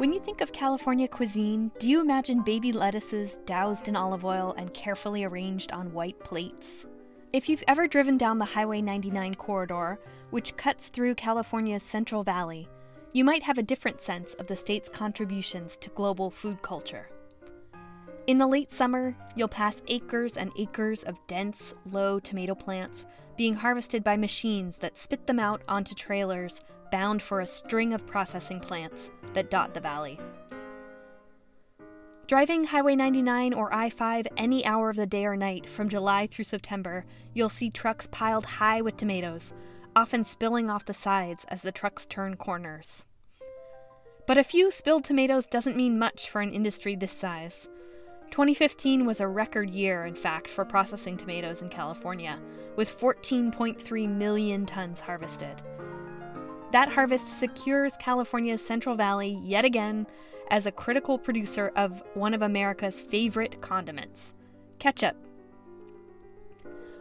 When you think of California cuisine, do you imagine baby lettuces doused in olive oil and carefully arranged on white plates? If you've ever driven down the Highway 99 corridor, which cuts through California's Central Valley, you might have a different sense of the state's contributions to global food culture. In the late summer, you'll pass acres and acres of dense, low tomato plants being harvested by machines that spit them out onto trailers bound for a string of processing plants that dot the valley. Driving Highway 99 or I 5 any hour of the day or night from July through September, you'll see trucks piled high with tomatoes, often spilling off the sides as the trucks turn corners. But a few spilled tomatoes doesn't mean much for an industry this size. 2015 was a record year, in fact, for processing tomatoes in California, with 14.3 million tons harvested. That harvest secures California's Central Valley yet again as a critical producer of one of America's favorite condiments ketchup.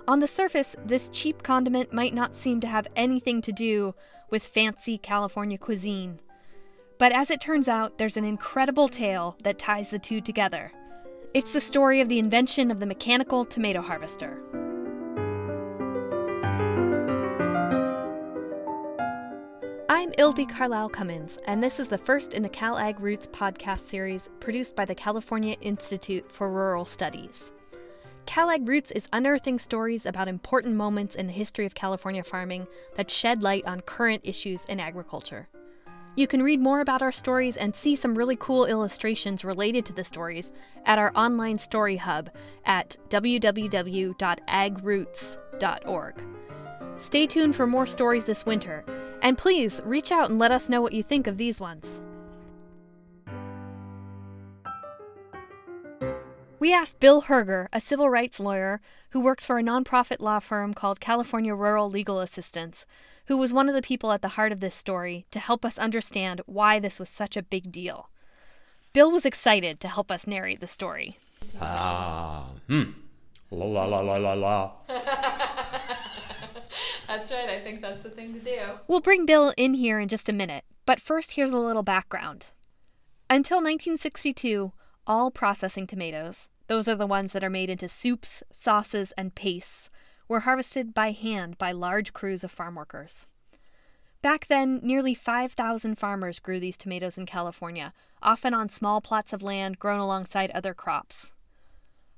On the surface, this cheap condiment might not seem to have anything to do with fancy California cuisine. But as it turns out, there's an incredible tale that ties the two together. It's the story of the invention of the mechanical tomato harvester. I'm Ildi Carlisle Cummins, and this is the first in the Cal Ag Roots podcast series produced by the California Institute for Rural Studies. CalAg Roots is unearthing stories about important moments in the history of California farming that shed light on current issues in agriculture. You can read more about our stories and see some really cool illustrations related to the stories at our online story hub at www.agroots.org. Stay tuned for more stories this winter, and please reach out and let us know what you think of these ones. We asked Bill Hoerger, a civil rights lawyer who works for a nonprofit law firm called California Rural Legal Assistance, who was one of the people at the heart of this story, to help us understand why this was such a big deal. Bill was excited to help us narrate the story. Ah, hmm. La la la la la la. that's right. I think that's the thing to do. We'll bring Bill in here in just a minute, but first here's a little background. Until 1962, all processing tomatoes, those are the ones that are made into soups, sauces, and pastes, were harvested by hand by large crews of farm workers. Back then, nearly 5,000 farmers grew these tomatoes in California, often on small plots of land grown alongside other crops.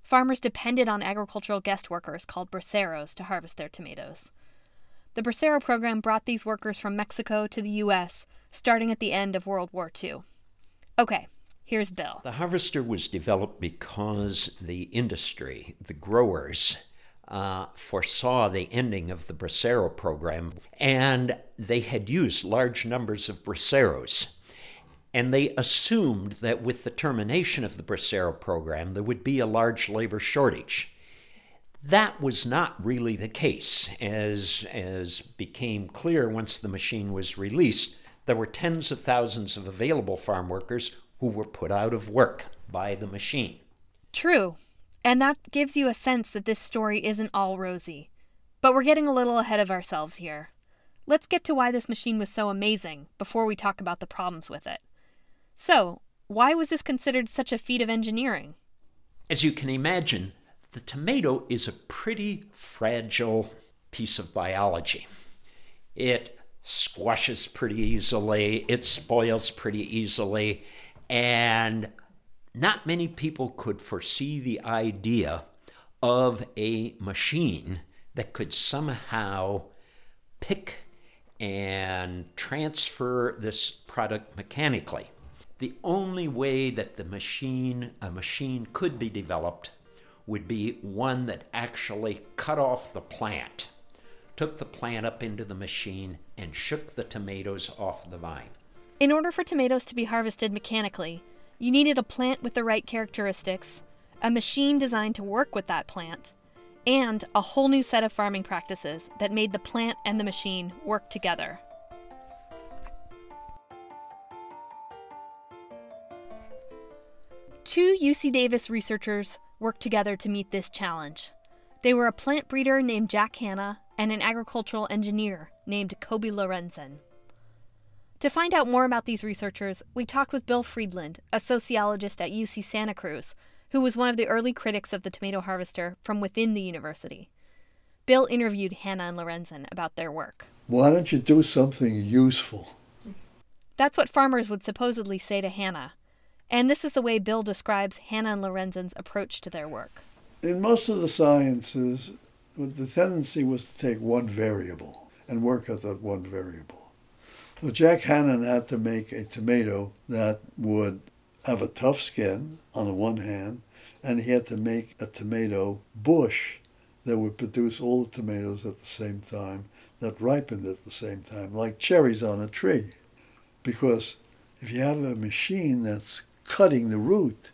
Farmers depended on agricultural guest workers called braceros to harvest their tomatoes. The Bracero program brought these workers from Mexico to the U.S., starting at the end of World War II. Okay, Here's Bill. The harvester was developed because the industry, the growers, uh, foresaw the ending of the Bracero program, and they had used large numbers of Braceros. And they assumed that with the termination of the Bracero program, there would be a large labor shortage. That was not really the case, as, as became clear once the machine was released. There were tens of thousands of available farm workers who were put out of work by the machine. True. And that gives you a sense that this story isn't all rosy. But we're getting a little ahead of ourselves here. Let's get to why this machine was so amazing before we talk about the problems with it. So, why was this considered such a feat of engineering? As you can imagine, the tomato is a pretty fragile piece of biology. It squashes pretty easily, it spoils pretty easily, and not many people could foresee the idea of a machine that could somehow pick and transfer this product mechanically. The only way that the machine, a machine could be developed would be one that actually cut off the plant, took the plant up into the machine, and shook the tomatoes off the vine. In order for tomatoes to be harvested mechanically, you needed a plant with the right characteristics, a machine designed to work with that plant, and a whole new set of farming practices that made the plant and the machine work together. Two UC Davis researchers worked together to meet this challenge. They were a plant breeder named Jack Hanna and an agricultural engineer named Coby Lorenzen. To find out more about these researchers, we talked with Bill Friedland, a sociologist at UC Santa Cruz, who was one of the early critics of the tomato harvester from within the university. Bill interviewed Hanna and Lorenzen about their work. Why don't you do something useful? That's what farmers would supposedly say to Hanna. And this is the way Bill describes Hanna and Lorenzen's approach to their work. In most of the sciences, the tendency was to take one variable and work at that one variable. So Jack Hanna had to make a tomato that would have a tough skin on the one hand, and he had to make a tomato bush that would produce all the tomatoes at the same time, that ripened at the same time, like cherries on a tree. Because if you have a machine that's cutting the root,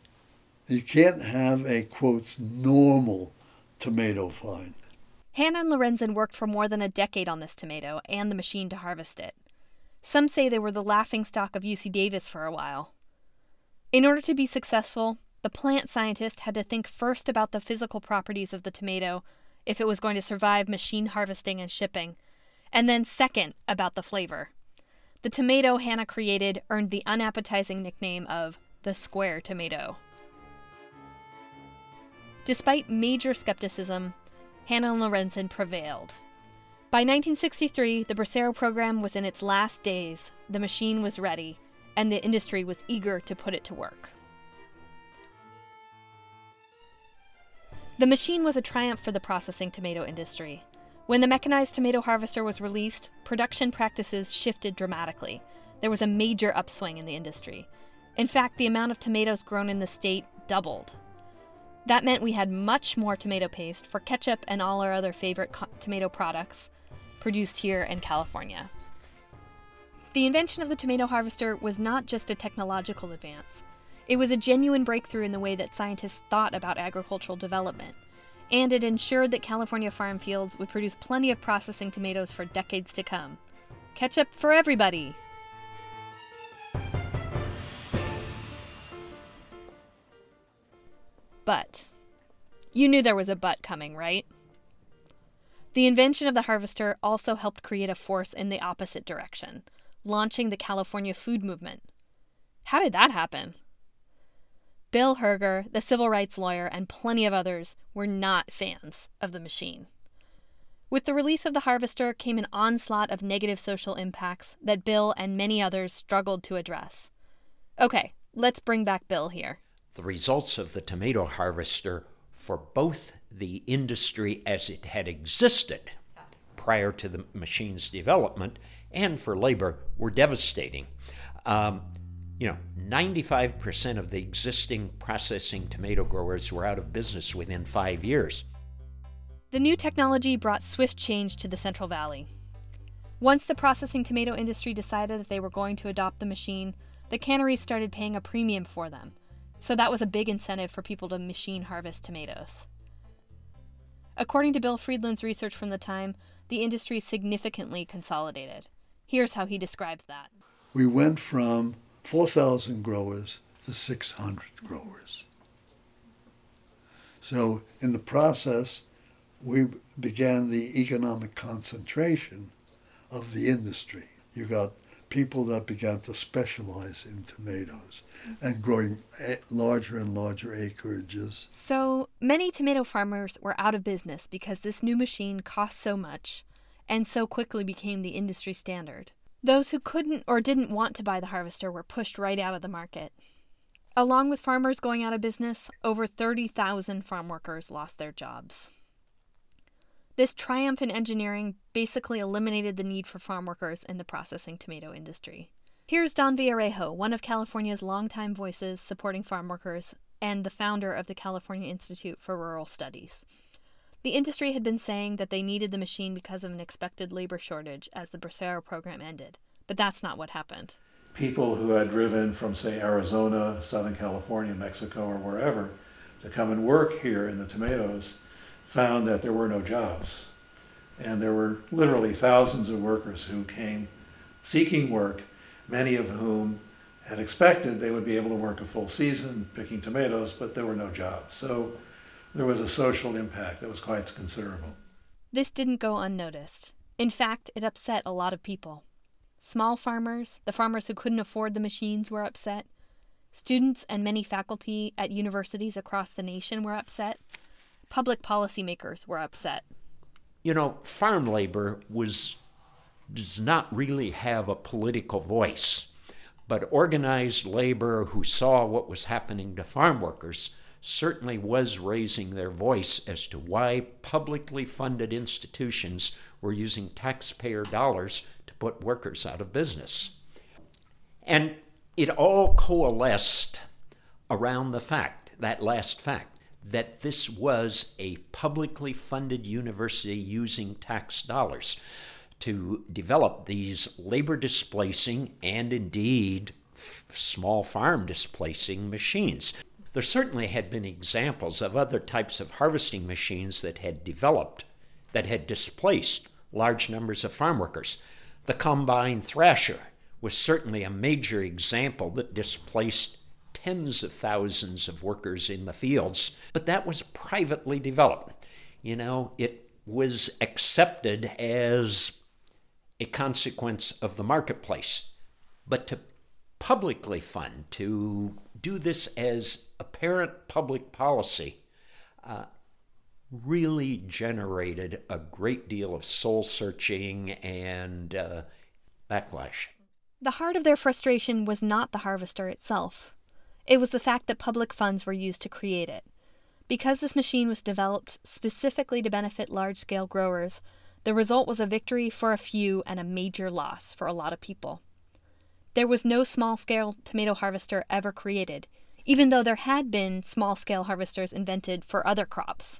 you can't have a quote normal tomato vine. Hanna and Lorenzen worked for more than a decade on this tomato and the machine to harvest it. Some say they were the laughing stock of UC Davis for a while. In order to be successful, the plant scientist had to think first about the physical properties of the tomato if it was going to survive machine harvesting and shipping, and then second about the flavor. The tomato Hanna created earned the unappetizing nickname of the square tomato. Despite major skepticism, Hanna Lorenzen prevailed. By 1963, the Bracero program was in its last days, the machine was ready, and the industry was eager to put it to work. The machine was a triumph for the processing tomato industry. When the mechanized tomato harvester was released, production practices shifted dramatically. There was a major upswing in the industry. In fact, the amount of tomatoes grown in the state doubled. That meant we had much more tomato paste for ketchup and all our other favorite co- tomato products produced here in California. The invention of the tomato harvester was not just a technological advance, it was a genuine breakthrough in the way that scientists thought about agricultural development, and it ensured that California farm fields would produce plenty of processing tomatoes for decades to come. Ketchup for everybody! But you knew there was a but coming, right? The invention of the harvester also helped create a force in the opposite direction, launching the California food movement. How did that happen? Bill Hoerger, the civil rights lawyer, and plenty of others were not fans of the machine. With the release of the harvester came an onslaught of negative social impacts that Bill and many others struggled to address. Okay, let's bring back Bill here. The results of the tomato harvester for both the industry as it had existed prior to the machine's development and for labor were devastating. Um, you know, 95% of the existing processing tomato growers were out of business within five years. The new technology brought swift change to the Central Valley. Once the processing tomato industry decided that they were going to adopt the machine, the canneries started paying a premium for them. So that was a big incentive for people to machine harvest tomatoes. According to Bill Friedland's research from the time, the industry significantly consolidated. Here's how he describes that. We went from 4,000 growers to 600 growers. So, in the process, we began the economic concentration of the industry. You got people that began to specialize in tomatoes and growing larger and larger acreages. So many tomato farmers were out of business because this new machine cost so much and so quickly became the industry standard. Those who couldn't or didn't want to buy the harvester were pushed right out of the market. Along with farmers going out of business, over 30,000 farm workers lost their jobs. This triumph in engineering basically eliminated the need for farm workers in the processing tomato industry. Here's Don Villarejo, one of California's longtime voices supporting farm workers and the founder of the California Institute for Rural Studies. The industry had been saying that they needed the machine because of an expected labor shortage as the Bracero program ended, but that's not what happened. People who had driven from, say, Arizona, Southern California, Mexico, or wherever to come and work here in the tomatoes found that there were no jobs. And there were literally thousands of workers who came seeking work, many of whom had expected they would be able to work a full season picking tomatoes, but there were no jobs. So there was a social impact that was quite considerable. This didn't go unnoticed. In fact, it upset a lot of people. Small farmers, the farmers who couldn't afford the machines, were upset. Students and many faculty at universities across the nation were upset. Public policymakers were upset. You know, farm labor was does not really have a political voice, but organized labor who saw what was happening to farm workers certainly was raising their voice as to why publicly funded institutions were using taxpayer dollars to put workers out of business. And it all coalesced around the fact, that last fact, that this was a publicly funded university using tax dollars to develop these labor displacing and indeed f- small farm displacing machines. There certainly had been examples of other types of harvesting machines that had developed that had displaced large numbers of farm workers. The combine thrasher was certainly a major example that displaced tens of thousands of workers in the fields, but that was privately developed. You know, it was accepted as a consequence of the marketplace. But to publicly fund, to do this as apparent public policy, uh, really generated a great deal of soul searching and uh, backlash. The heart of their frustration was not the harvester itself. It was the fact that public funds were used to create it. Because this machine was developed specifically to benefit large scale growers, the result was a victory for a few and a major loss for a lot of people. There was no small scale tomato harvester ever created, even though there had been small scale harvesters invented for other crops.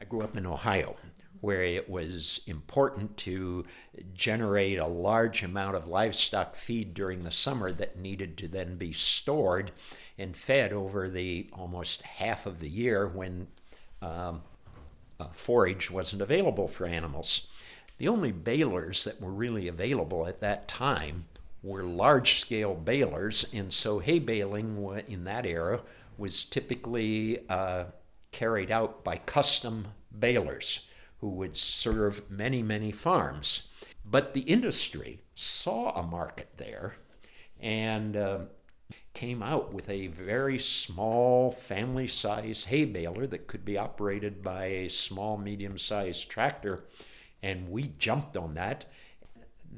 I grew up in Ohio, where it was important to generate a large amount of livestock feed during the summer that needed to then be stored and fed over the almost half of the year when um, uh, forage wasn't available for animals. The only balers that were really available at that time were large scale balers, and so hay baling in that era was typically uh, carried out by custom balers who would serve many, many farms. But the industry saw a market there and uh, came out with a very small family size hay baler that could be operated by a small, medium sized tractor. And we jumped on that.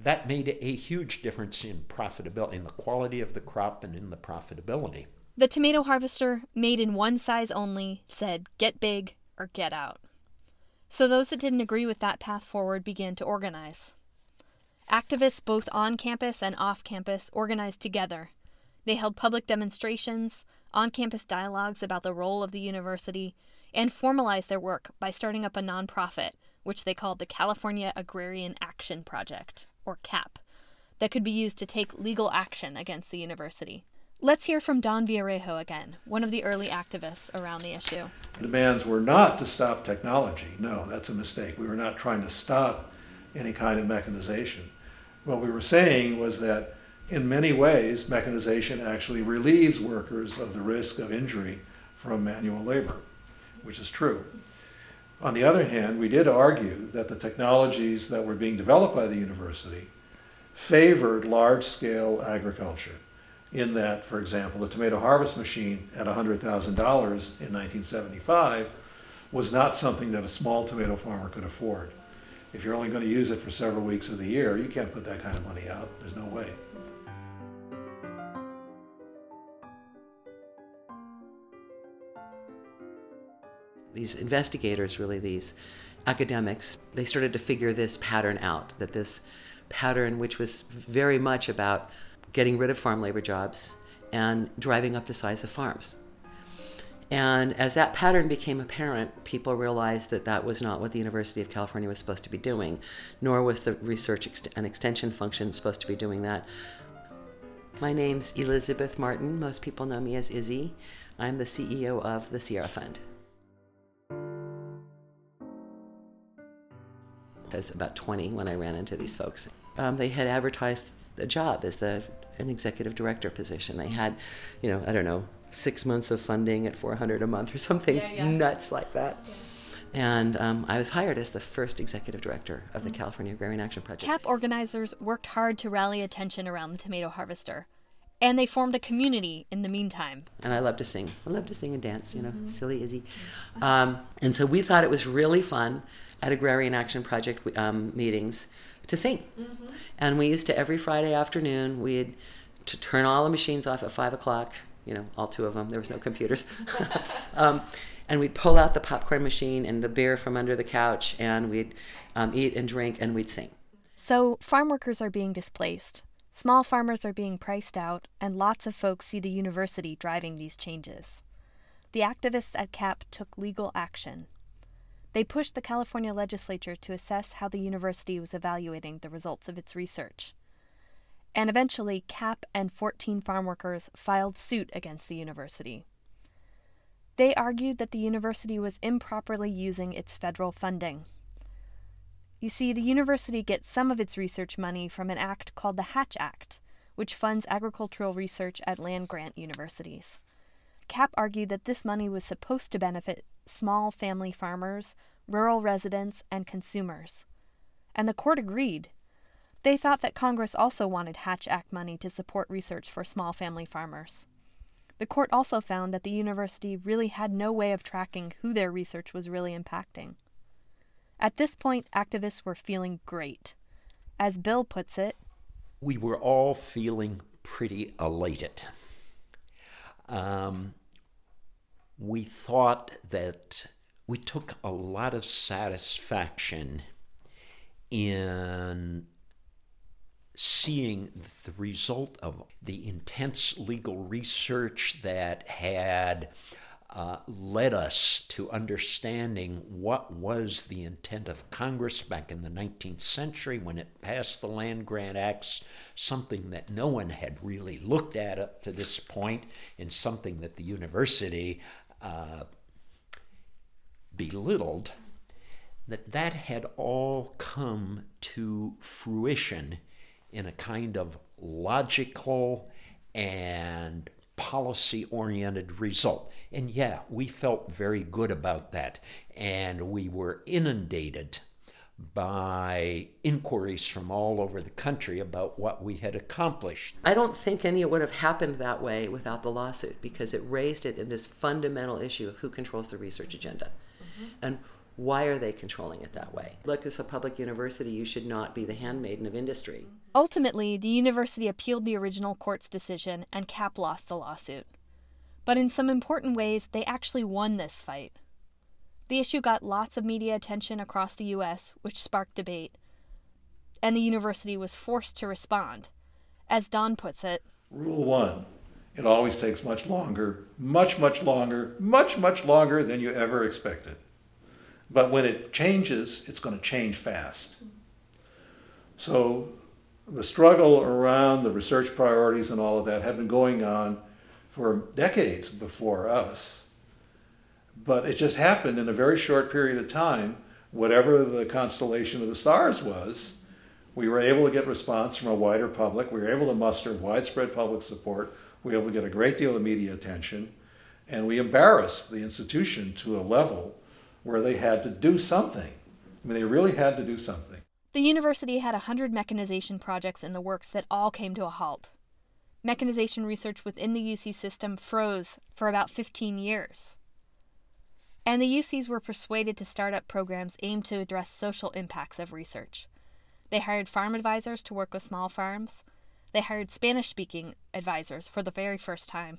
That made a huge difference in profitability, in the quality of the crop, and in the profitability. The tomato harvester, made in one size only, said, Get big or get out. So those that didn't agree with that path forward began to organize. Activists both on campus and off campus organized together. They held public demonstrations, on campus dialogues about the role of the university, and formalized their work by starting up a nonprofit, which they called the California Agrarian Action Project, or CAP, that could be used to take legal action against the university. Let's hear from Don Villarejo again, one of the early activists around the issue. The demands were not to stop technology. No, that's a mistake. We were not trying to stop any kind of mechanization. What we were saying was that in many ways, mechanization actually relieves workers of the risk of injury from manual labor, which is true. On the other hand, we did argue that the technologies that were being developed by the university favored large scale agriculture in that, for example, the tomato harvest machine at $100,000 in 1975 was not something that a small tomato farmer could afford. If you're only going to use it for several weeks of the year, you can't put that kind of money out. There's no way. These investigators, really, these academics, they started to figure this pattern out that this pattern, which was very much about getting rid of farm labor jobs and driving up the size of farms. And as that pattern became apparent, people realized that that was not what the University of California was supposed to be doing, nor was the research and extension function supposed to be doing that. My name's Elizabeth Martin. Most people know me as Izzy. I'm the CEO of the Sierra Fund. I was about 20 when I ran into these folks. Um, they had advertised a job as the an executive director position. They had, you know, I don't know, six months of funding at 400 a month or something Yeah, yeah. nuts like that. Yeah. And um, I was hired as the first executive director of the California Agrarian Action Project. CAP organizers worked hard to rally attention around the tomato harvester, and they formed a community in the meantime. and I love to sing. I love to sing and dance, you know, silly Izzy. Um, and so we thought it was really fun at Agrarian Action Project um, meetings to sing. And we used to every Friday afternoon we'd to turn all the machines off at five o'clock. You know, all two of them. There was no computers. um, and we'd pull out the popcorn machine and the beer from under the couch, and we'd um, eat and drink, and we'd sing. So, farm workers are being displaced, small farmers are being priced out, and lots of folks see the university driving these changes. The activists at CAP took legal action. They pushed the California legislature to assess how the university was evaluating the results of its research. And eventually, CAP and 14 farm workers filed suit against the university. They argued that the university was improperly using its federal funding. You see, the university gets some of its research money from an act called the Hatch Act, which funds agricultural research at land grant universities. CAP argued that this money was supposed to benefit small family farmers, rural residents, and consumers. And the court agreed. They thought that Congress also wanted Hatch Act money to support research for small family farmers. The court also found that the university really had no way of tracking who their research was really impacting. At this point, activists were feeling great. As Bill puts it, we were all feeling pretty elated. Um, we thought that we took a lot of satisfaction in seeing the result of the intense legal research that had uh, led us to understanding what was the intent of Congress back in the 19th century when it passed the Land Grant Acts, something that no one had really looked at up to this point, and something that the university uh, belittled, that that had all come to fruition in a kind of logical and policy oriented result. And yeah, we felt very good about that. And we were inundated by inquiries from all over the country about what we had accomplished. I don't think any of it would have happened that way without the lawsuit because it raised it in this fundamental issue of who controls the research agenda. Mm-hmm. And why are they controlling it that way? Look, as a public university, you should not be the handmaiden of industry. ultimately, the university appealed the original court's decision and CAP lost the lawsuit. But in some important ways, they actually won this fight. The issue got lots of media attention across the U.S., which sparked debate, and the university was forced to respond. As Don puts it, Rule one, it always takes much longer, much, much longer, much, much longer than you ever expected. But when it changes, it's going to change fast. So the struggle around the research priorities and all of that had been going on for decades before us. But it just happened in a very short period of time, whatever the constellation of the stars was, we were able to get response from a wider public. We were able to muster widespread public support. We were able to get a great deal of media attention. And we embarrassed the institution to a level where they had to do something. I mean, they really had to do something. the university had a 100 mechanization projects in the works that all came to a halt. Mechanization research within the UC system froze for about 15 years. And the UCs were persuaded to start up programs aimed to address social impacts of research. They hired farm advisors to work with small farms. They hired Spanish speaking advisors for the very first time.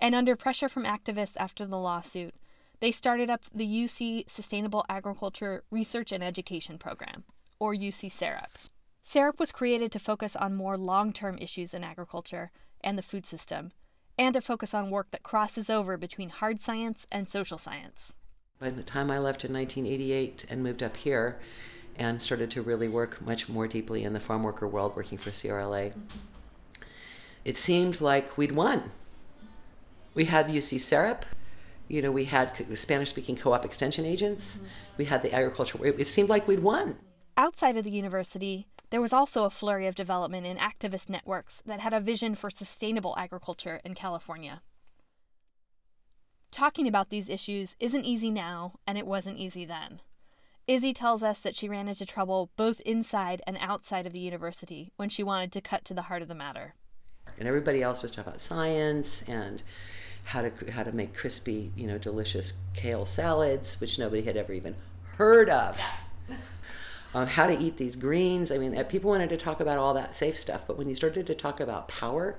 And under pressure from activists after the lawsuit, they started up the UC Sustainable Agriculture Research and Education Program, or UC SAREP. SAREP was created to focus on more long term issues in agriculture and the food system, and to focus on work that crosses over between hard science and social science. By the time I left in 1988 and moved up here and started to really work much more deeply in the farm worker world, working for CRLA, it seemed like we'd won. We had UC SAREP, you know, we had Spanish speaking co op extension agents, mm-hmm. we had the agriculture, it, it seemed like we'd won. Outside of the university, there was also a flurry of development in activist networks that had a vision for sustainable agriculture in California. Talking about these issues isn't easy now, and it wasn't easy then. Izzy tells us that she ran into trouble both inside and outside of the university when she wanted to cut to the heart of the matter. And everybody else was talking about science and how to how to make crispy, you know, delicious kale salads, which nobody had ever even heard of. Um, how to eat these greens. I mean, uh, people wanted to talk about all that safe stuff, but when you started to talk about power,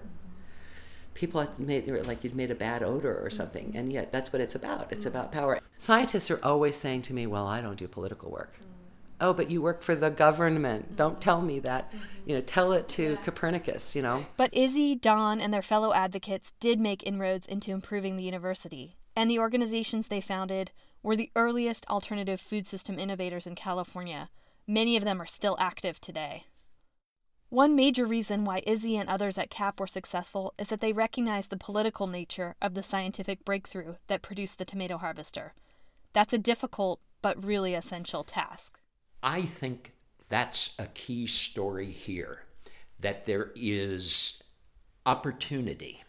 people had made like you'd made a bad odor or mm-hmm. something, and yet that's what it's about. It's mm-hmm. about power. Scientists are always saying to me, "Well, I don't do political work." Mm-hmm. Oh, but you work for the government. Don't tell me that. You know, tell it to Copernicus, you know. But Izzy, Don, and their fellow advocates did make inroads into improving the university, and the organizations they founded were the earliest alternative food system innovators in California. Many of them are still active today. One major reason why Izzy and others at CAP were successful is that they recognized the political nature of the scientific breakthrough that produced the tomato harvester. That's a difficult but really essential task. I think that's a key story here that there is opportunity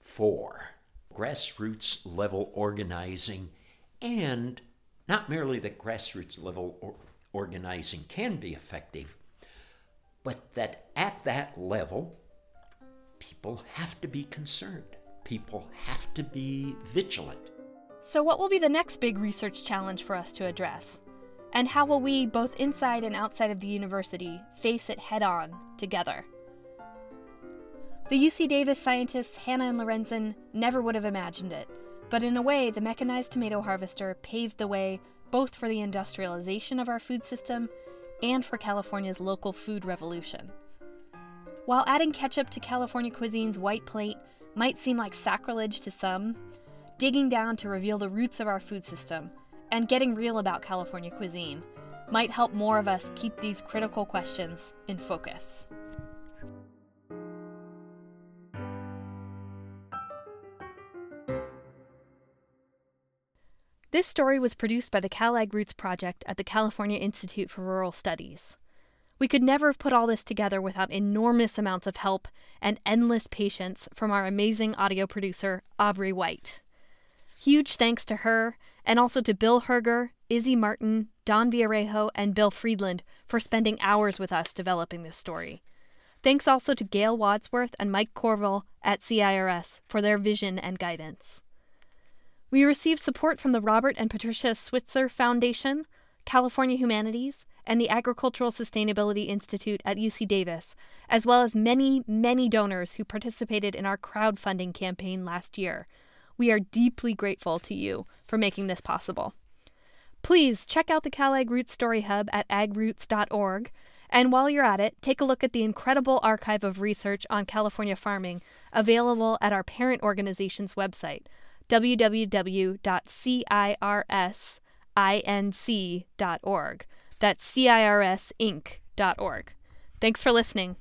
for grassroots level organizing and not merely that grassroots level or organizing can be effective, but that at that level, people have to be concerned. People have to be vigilant. So, what will be the next big research challenge for us to address? And how will we, both inside and outside of the university, face it head on together? The UC Davis scientists Hanna and Lorenzen never would have imagined it, but in a way, the mechanized tomato harvester paved the way both for the industrialization of our food system and for California's local food revolution. While adding ketchup to California cuisine's white plate might seem like sacrilege to some, digging down to reveal the roots of our food system and getting real about California cuisine might help more of us keep these critical questions in focus. This story was produced by the CalAg Roots Project at the California Institute for Rural Studies. We could never have put all this together without enormous amounts of help and endless patience from our amazing audio producer, Aubrey White. Huge thanks to her, and also to Bill Hoerger, Izzy Martin, Don Villarejo, and Bill Friedland for spending hours with us developing this story. Thanks also to Gail Wadsworth and Mike Corville at CIRS for their vision and guidance. We received support from the Robert and Patricia Switzer Foundation, California Humanities, and the Agricultural Sustainability Institute at UC Davis, as well as many, many donors who participated in our crowdfunding campaign last year. We are deeply grateful to you for making this possible. Please check out the CalAg Roots Story Hub at agroots.org. And while you're at it, take a look at the incredible archive of research on California farming available at our parent organization's website, www.cirsinc.org. That's cirsinc.org. Thanks for listening.